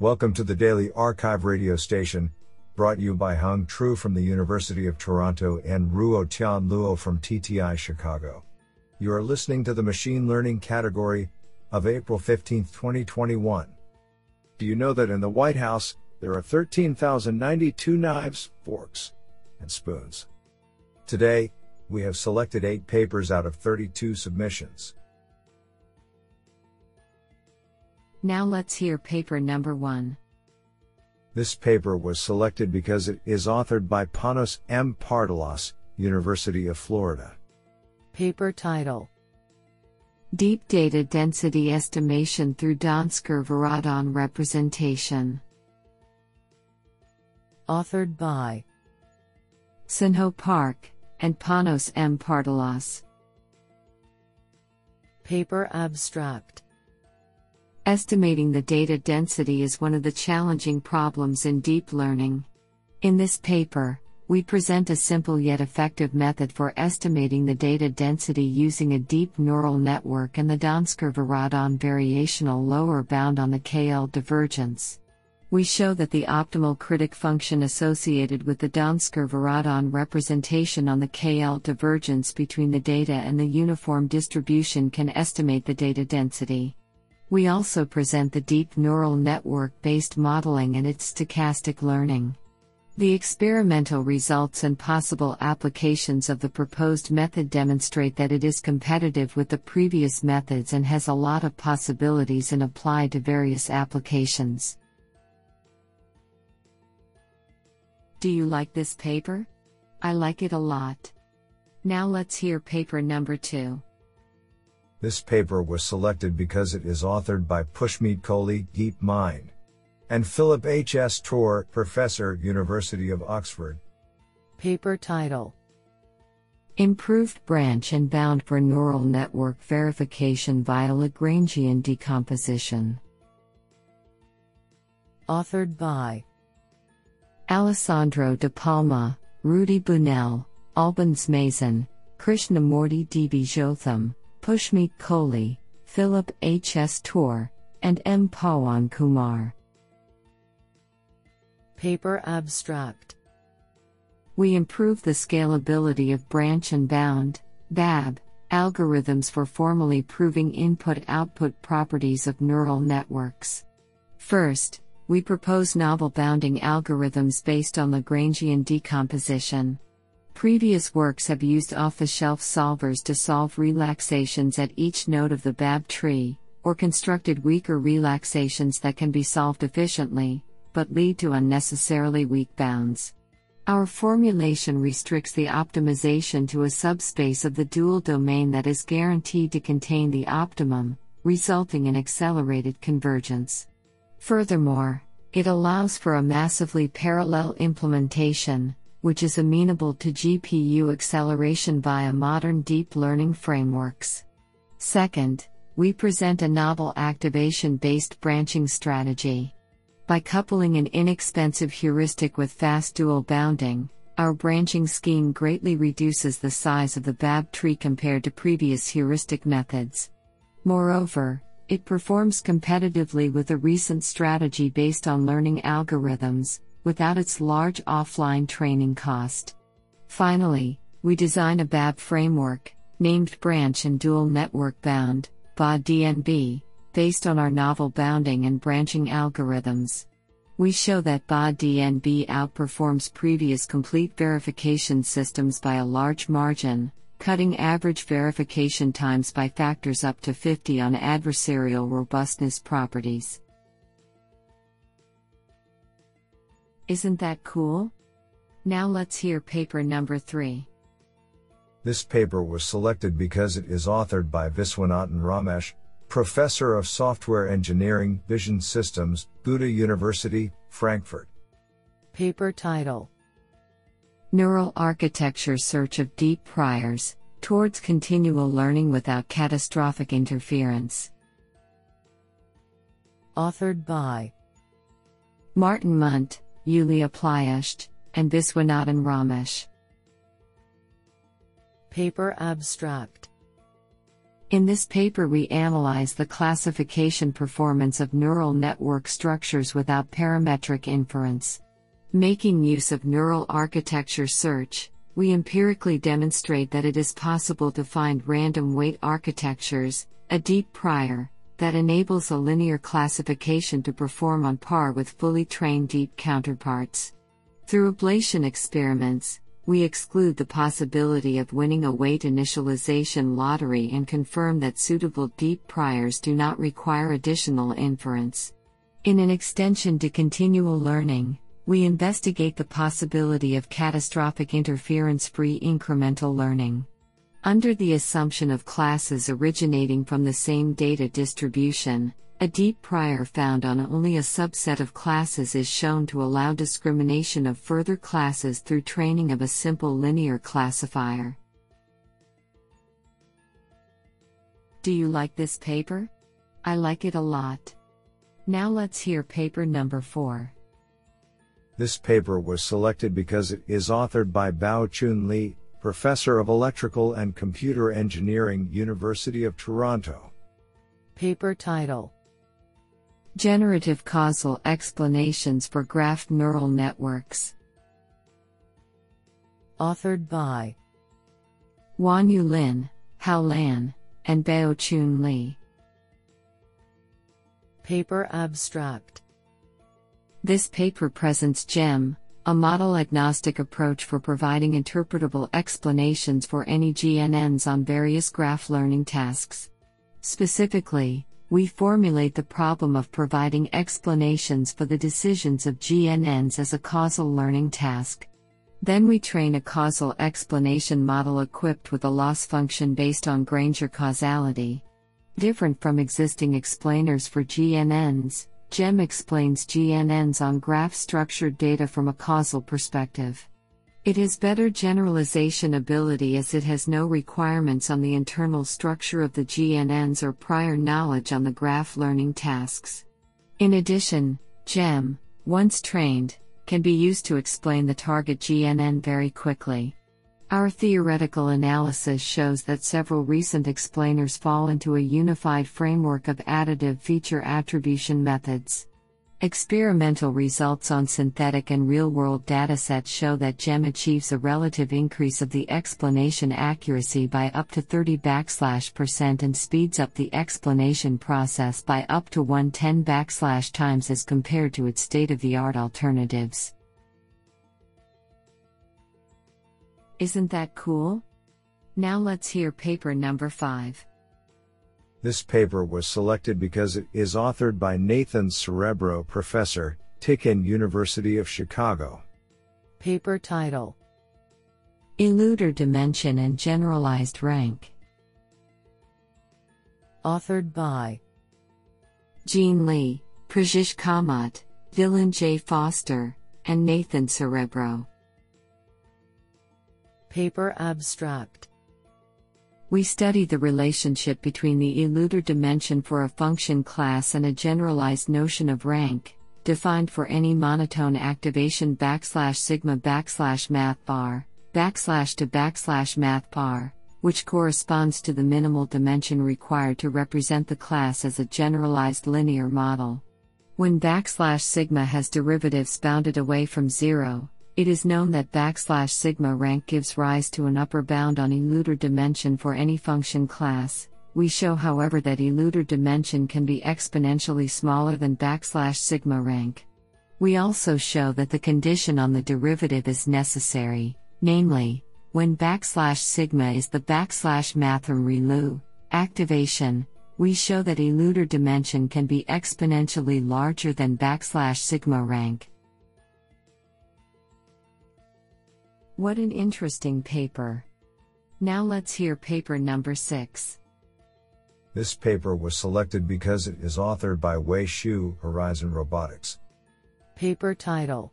Welcome to the Daily Archive radio station, brought you by Hung Tru from the University of Toronto and Ruo Tian Luo from TTI Chicago. You are listening to the Machine Learning category of April 15, 2021. Do you know that in the White House, there are 13,092 knives, forks, and spoons? Today, we have selected 8 papers out of 32 submissions. Now let's hear paper number one. This paper was selected because it is authored by Panos M. Pardalos, University of Florida. Paper title Deep Data Density Estimation through Donsker-Varadhan Representation. Authored by Seonho Park and Panos M. Pardalos. Paper abstract Estimating the data density is one of the challenging problems in deep learning. In this paper, we present a simple yet effective method for estimating the data density using a deep neural network and the Donsker-Varadhan variational lower bound on the KL divergence. We show that the optimal critic function associated with the Donsker-Varadhan representation on the KL divergence between the data and the uniform distribution can estimate the data density. We also present the deep neural network based modeling and its stochastic learning. The experimental results and possible applications of the proposed method demonstrate that it is competitive with the previous methods and has a lot of possibilities and apply to various applications. Do you like this paper? I like it a lot. Now let's hear paper number 2. This paper was selected because it is authored by Pushmeet Kohli, DeepMind, and Philip H. S. Torr, Professor, University of Oxford. Paper title Improved branch and bound for neural network verification via Lagrangian decomposition. Authored by Alessandro de Palma, Rudy Bunel, Alban Desmaison, Krishnamurti D.B. Jotham, Pushmeet Kohli, Philip H. S. Torr, and M. Pawan Kumar. Paper abstract We improve the scalability of branch and bound BAB, algorithms for formally proving input output properties of neural networks. First, we propose novel bounding algorithms based on Lagrangian decomposition. Previous works have used off the shelf solvers to solve relaxations at each node of the BAB tree, or constructed weaker relaxations that can be solved efficiently, but lead to unnecessarily weak bounds. Our formulation restricts the optimization to a subspace of the dual domain that is guaranteed to contain the optimum, resulting in accelerated convergence. Furthermore, it allows for a massively parallel implementation, which is amenable to GPU acceleration via modern deep learning frameworks. Second, we present a novel activation based branching strategy. By coupling an inexpensive heuristic with fast dual bounding, our branching scheme greatly reduces the size of the BAB tree compared to previous heuristic methods. Moreover, it performs competitively with a recent strategy based on learning algorithms, without its large offline training cost. Finally, we design a BAB framework, named Branch and Dual Network Bound, BAD-DNB, based on our novel bounding and branching algorithms. We show that BAD-DNB outperforms previous complete verification systems by a large margin, cutting average verification times by factors up to 50 on adversarial robustness properties. Isn't that cool? Now let's hear paper number 3. This paper was selected because it is authored by Viswanathan Ramesh, Professor of Software Engineering, Vision Systems, Goethe University, Frankfurt. Paper title Neural Architecture Search of Deep Priors Towards Continual Learning Without Catastrophic Interference. Authored by Martin Mundt, Iuliia Pliushch, and Viswanathan Ramesh. Paper abstract In this paper, we analyze the classification performance of neural network structures without parametric inference. Making use of neural architecture search, we empirically demonstrate that it is possible to find random weight architectures, a deep prior, that enables a linear classification to perform on par with fully trained deep counterparts. Through ablation experiments, we exclude the possibility of winning a weight initialization lottery and confirm that suitable deep priors do not require additional inference. In an extension to continual learning, we investigate the possibility of catastrophic interference free incremental learning. Under the assumption of classes originating from the same data distribution, a deep prior found on only a subset of classes is shown to allow discrimination of further classes through training of a simple linear classifier. Do you like this paper? I like it a lot. Now let's hear paper number 4. This paper was selected because it is authored by Baochun Li, Professor of Electrical and Computer Engineering, University of Toronto. Paper title Generative Causal Explanations for Graph Neural Networks. Authored by Wanyu Lin, Hao Lan, and Baochun Li. Paper Abstract This paper presents GEM, a model agnostic approach for providing interpretable explanations for any GNNs on various graph learning tasks. Specifically, we formulate the problem of providing explanations for the decisions of GNNs as a causal learning task. Then we train a causal explanation model equipped with a loss function based on Granger causality. Different from existing explainers for GNNs, GEM explains GNNs on graph structured data from a causal perspective. It has better generalization ability as it has no requirements on the internal structure of the GNNs or prior knowledge on the graph learning tasks. In addition, GEM, once trained, can be used to explain the target GNN very quickly. Our theoretical analysis shows that several recent explainers fall into a unified framework of additive feature attribution methods. Experimental results on synthetic and real world datasets show that GEM achieves a relative increase of the explanation accuracy by up to 30 backslash percent and speeds up the explanation process by up to 110 backslash times as compared to its state of the art alternatives. Isn't that cool? Now let's hear paper number 5. This paper was selected because it is authored by Nathan Srebro, Professor, Tikin University of Chicago. Paper title Eluder Dimension and Generalized Rank. Authored by Gene Li, Pritish Kamath, Dylan J. Foster, and Nathan Srebro. Paper Abstract we study the relationship between the eluder dimension for a function class and a generalized notion of rank, defined for any monotone activation backslash sigma backslash math bar, backslash to backslash math bar, which corresponds to the minimal dimension required to represent the class as a generalized linear model. When backslash sigma has derivatives bounded away from zero, it is known that backslash sigma rank gives rise to an upper bound on eluder dimension for any function class. We show however that eluder dimension can be exponentially smaller than backslash sigma rank. We also show that the condition on the derivative is necessary, namely, when backslash sigma is the backslash mathrm relu activation, we show that eluder dimension can be exponentially larger than backslash sigma rank. What an interesting paper. Now let's hear paper number 6. This paper was selected because it is authored by Wei Xu, Horizon Robotics. Paper title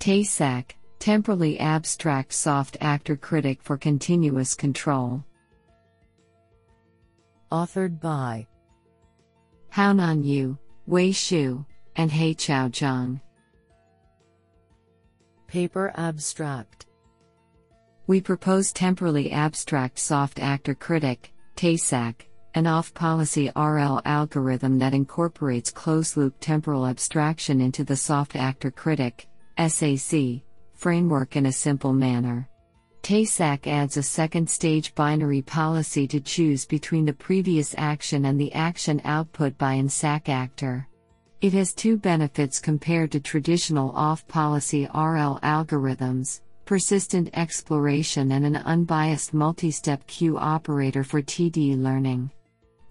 TASAC, Temporally Abstract Soft Actor Critic for Continuous Control. Authored by Haonan Yu, Wei Xu, and Haichao Zhang. Paper Abstract We propose temporally abstract soft actor critic, TASAC, an off policy RL algorithm that incorporates closed loop temporal abstraction into the soft actor critic SAC, framework in a simple manner. TASAC adds a second stage binary policy to choose between the previous action and the action output by an SAC actor. It has two benefits compared to traditional off policy RL algorithms persistent exploration and an unbiased multi step Q operator for TD learning.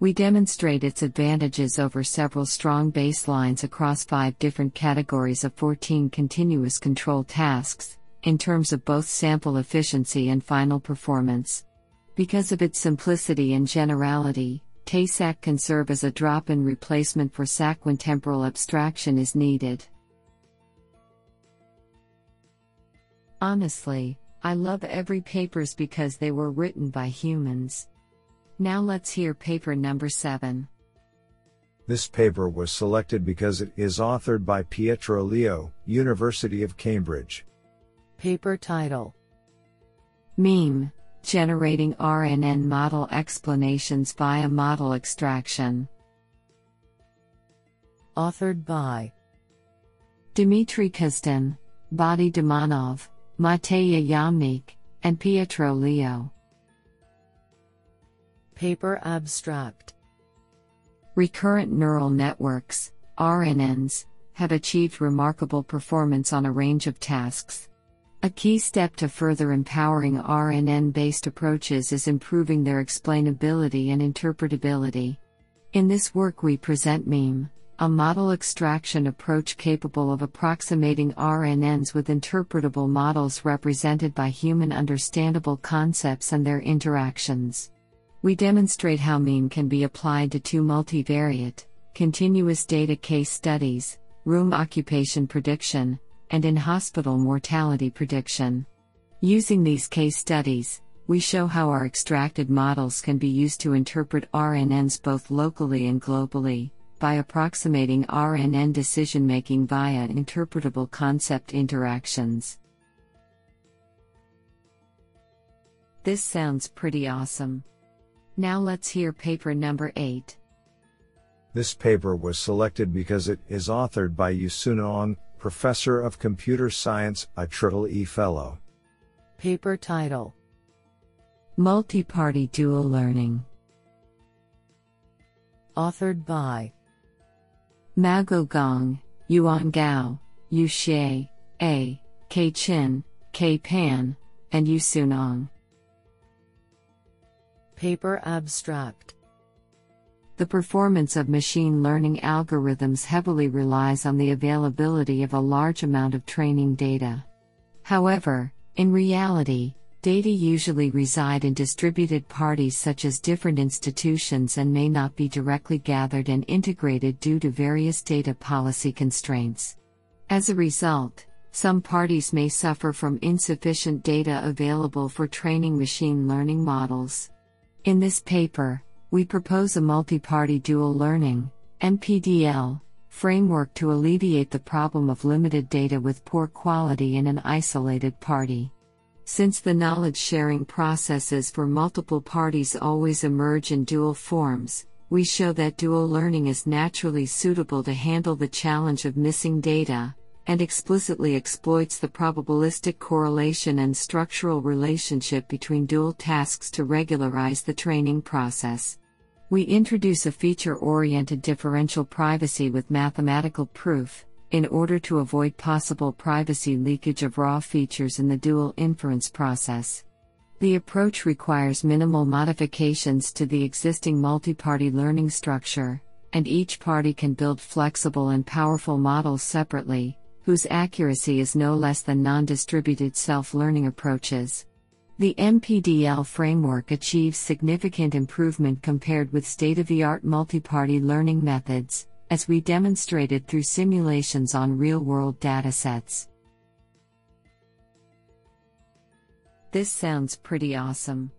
We demonstrate its advantages over several strong baselines across five different categories of 14 continuous control tasks, in terms of both sample efficiency and final performance. Because of its simplicity and generality, TASAC can serve as a drop in replacement for SAC when temporal abstraction is needed. Honestly, I love every papers because they were written by humans. Now let's hear paper number 7. This paper was selected because it is authored by Pietro Lio, University of Cambridge. Paper title Meme Generating RNN Model Explanations via Model Extraction. Authored by Dmitry Kazhdan, Botty Dimanov, Mateja Jamnik, and Pietro Lio. Paper abstract Recurrent neural networks, RNNs, have achieved remarkable performance on a range of tasks. A key step to further empowering RNN based approaches is improving their explainability and interpretability. In this work, we present MEME, a model extraction approach capable of approximating RNNs with interpretable models represented by human understandable concepts and their interactions. We demonstrate how MEME can be applied to two multivariate, continuous data case studies, room occupation prediction, and in hospital mortality prediction. Using these case studies, we show how our extracted models can be used to interpret RNNs both locally and globally, by approximating RNN decision making via interpretable concept interactions. This sounds pretty awesome. Now let's hear paper number 8. This paper was selected because it is authored by Yusuna Ong, Professor of Computer Science, a E Fellow. Paper title Multi Party Dual Learning. Authored by Maoguo Gong, Yuan Gao, Yu Xie, A, K Qin, K Pan, and Yu Sunong. Paper abstract the performance of machine learning algorithms heavily relies on the availability of a large amount of training data. However, in reality, data usually reside in distributed parties such as different institutions and may not be directly gathered and integrated due to various data policy constraints. As a result, some parties may suffer from insufficient data available for training machine learning models. In this paper, we propose a multi party dual learning MPDL, framework to alleviate the problem of limited data with poor quality in an isolated party. Since the knowledge sharing processes for multiple parties always emerge in dual forms, we show that dual learning is naturally suitable to handle the challenge of missing data, and explicitly exploits the probabilistic correlation and structural relationship between dual tasks to regularize the training process. We introduce a feature oriented differential privacy with mathematical proof, in order to avoid possible privacy leakage of raw features in the dual inference process. The approach requires minimal modifications to the existing multi party learning structure, and each party can build flexible and powerful models separately, whose accuracy is no less than non distributed self learning approaches. The MPDL framework achieves significant improvement compared with state of the art multi party learning methods, as we demonstrated through simulations on real world datasets. This sounds pretty awesome.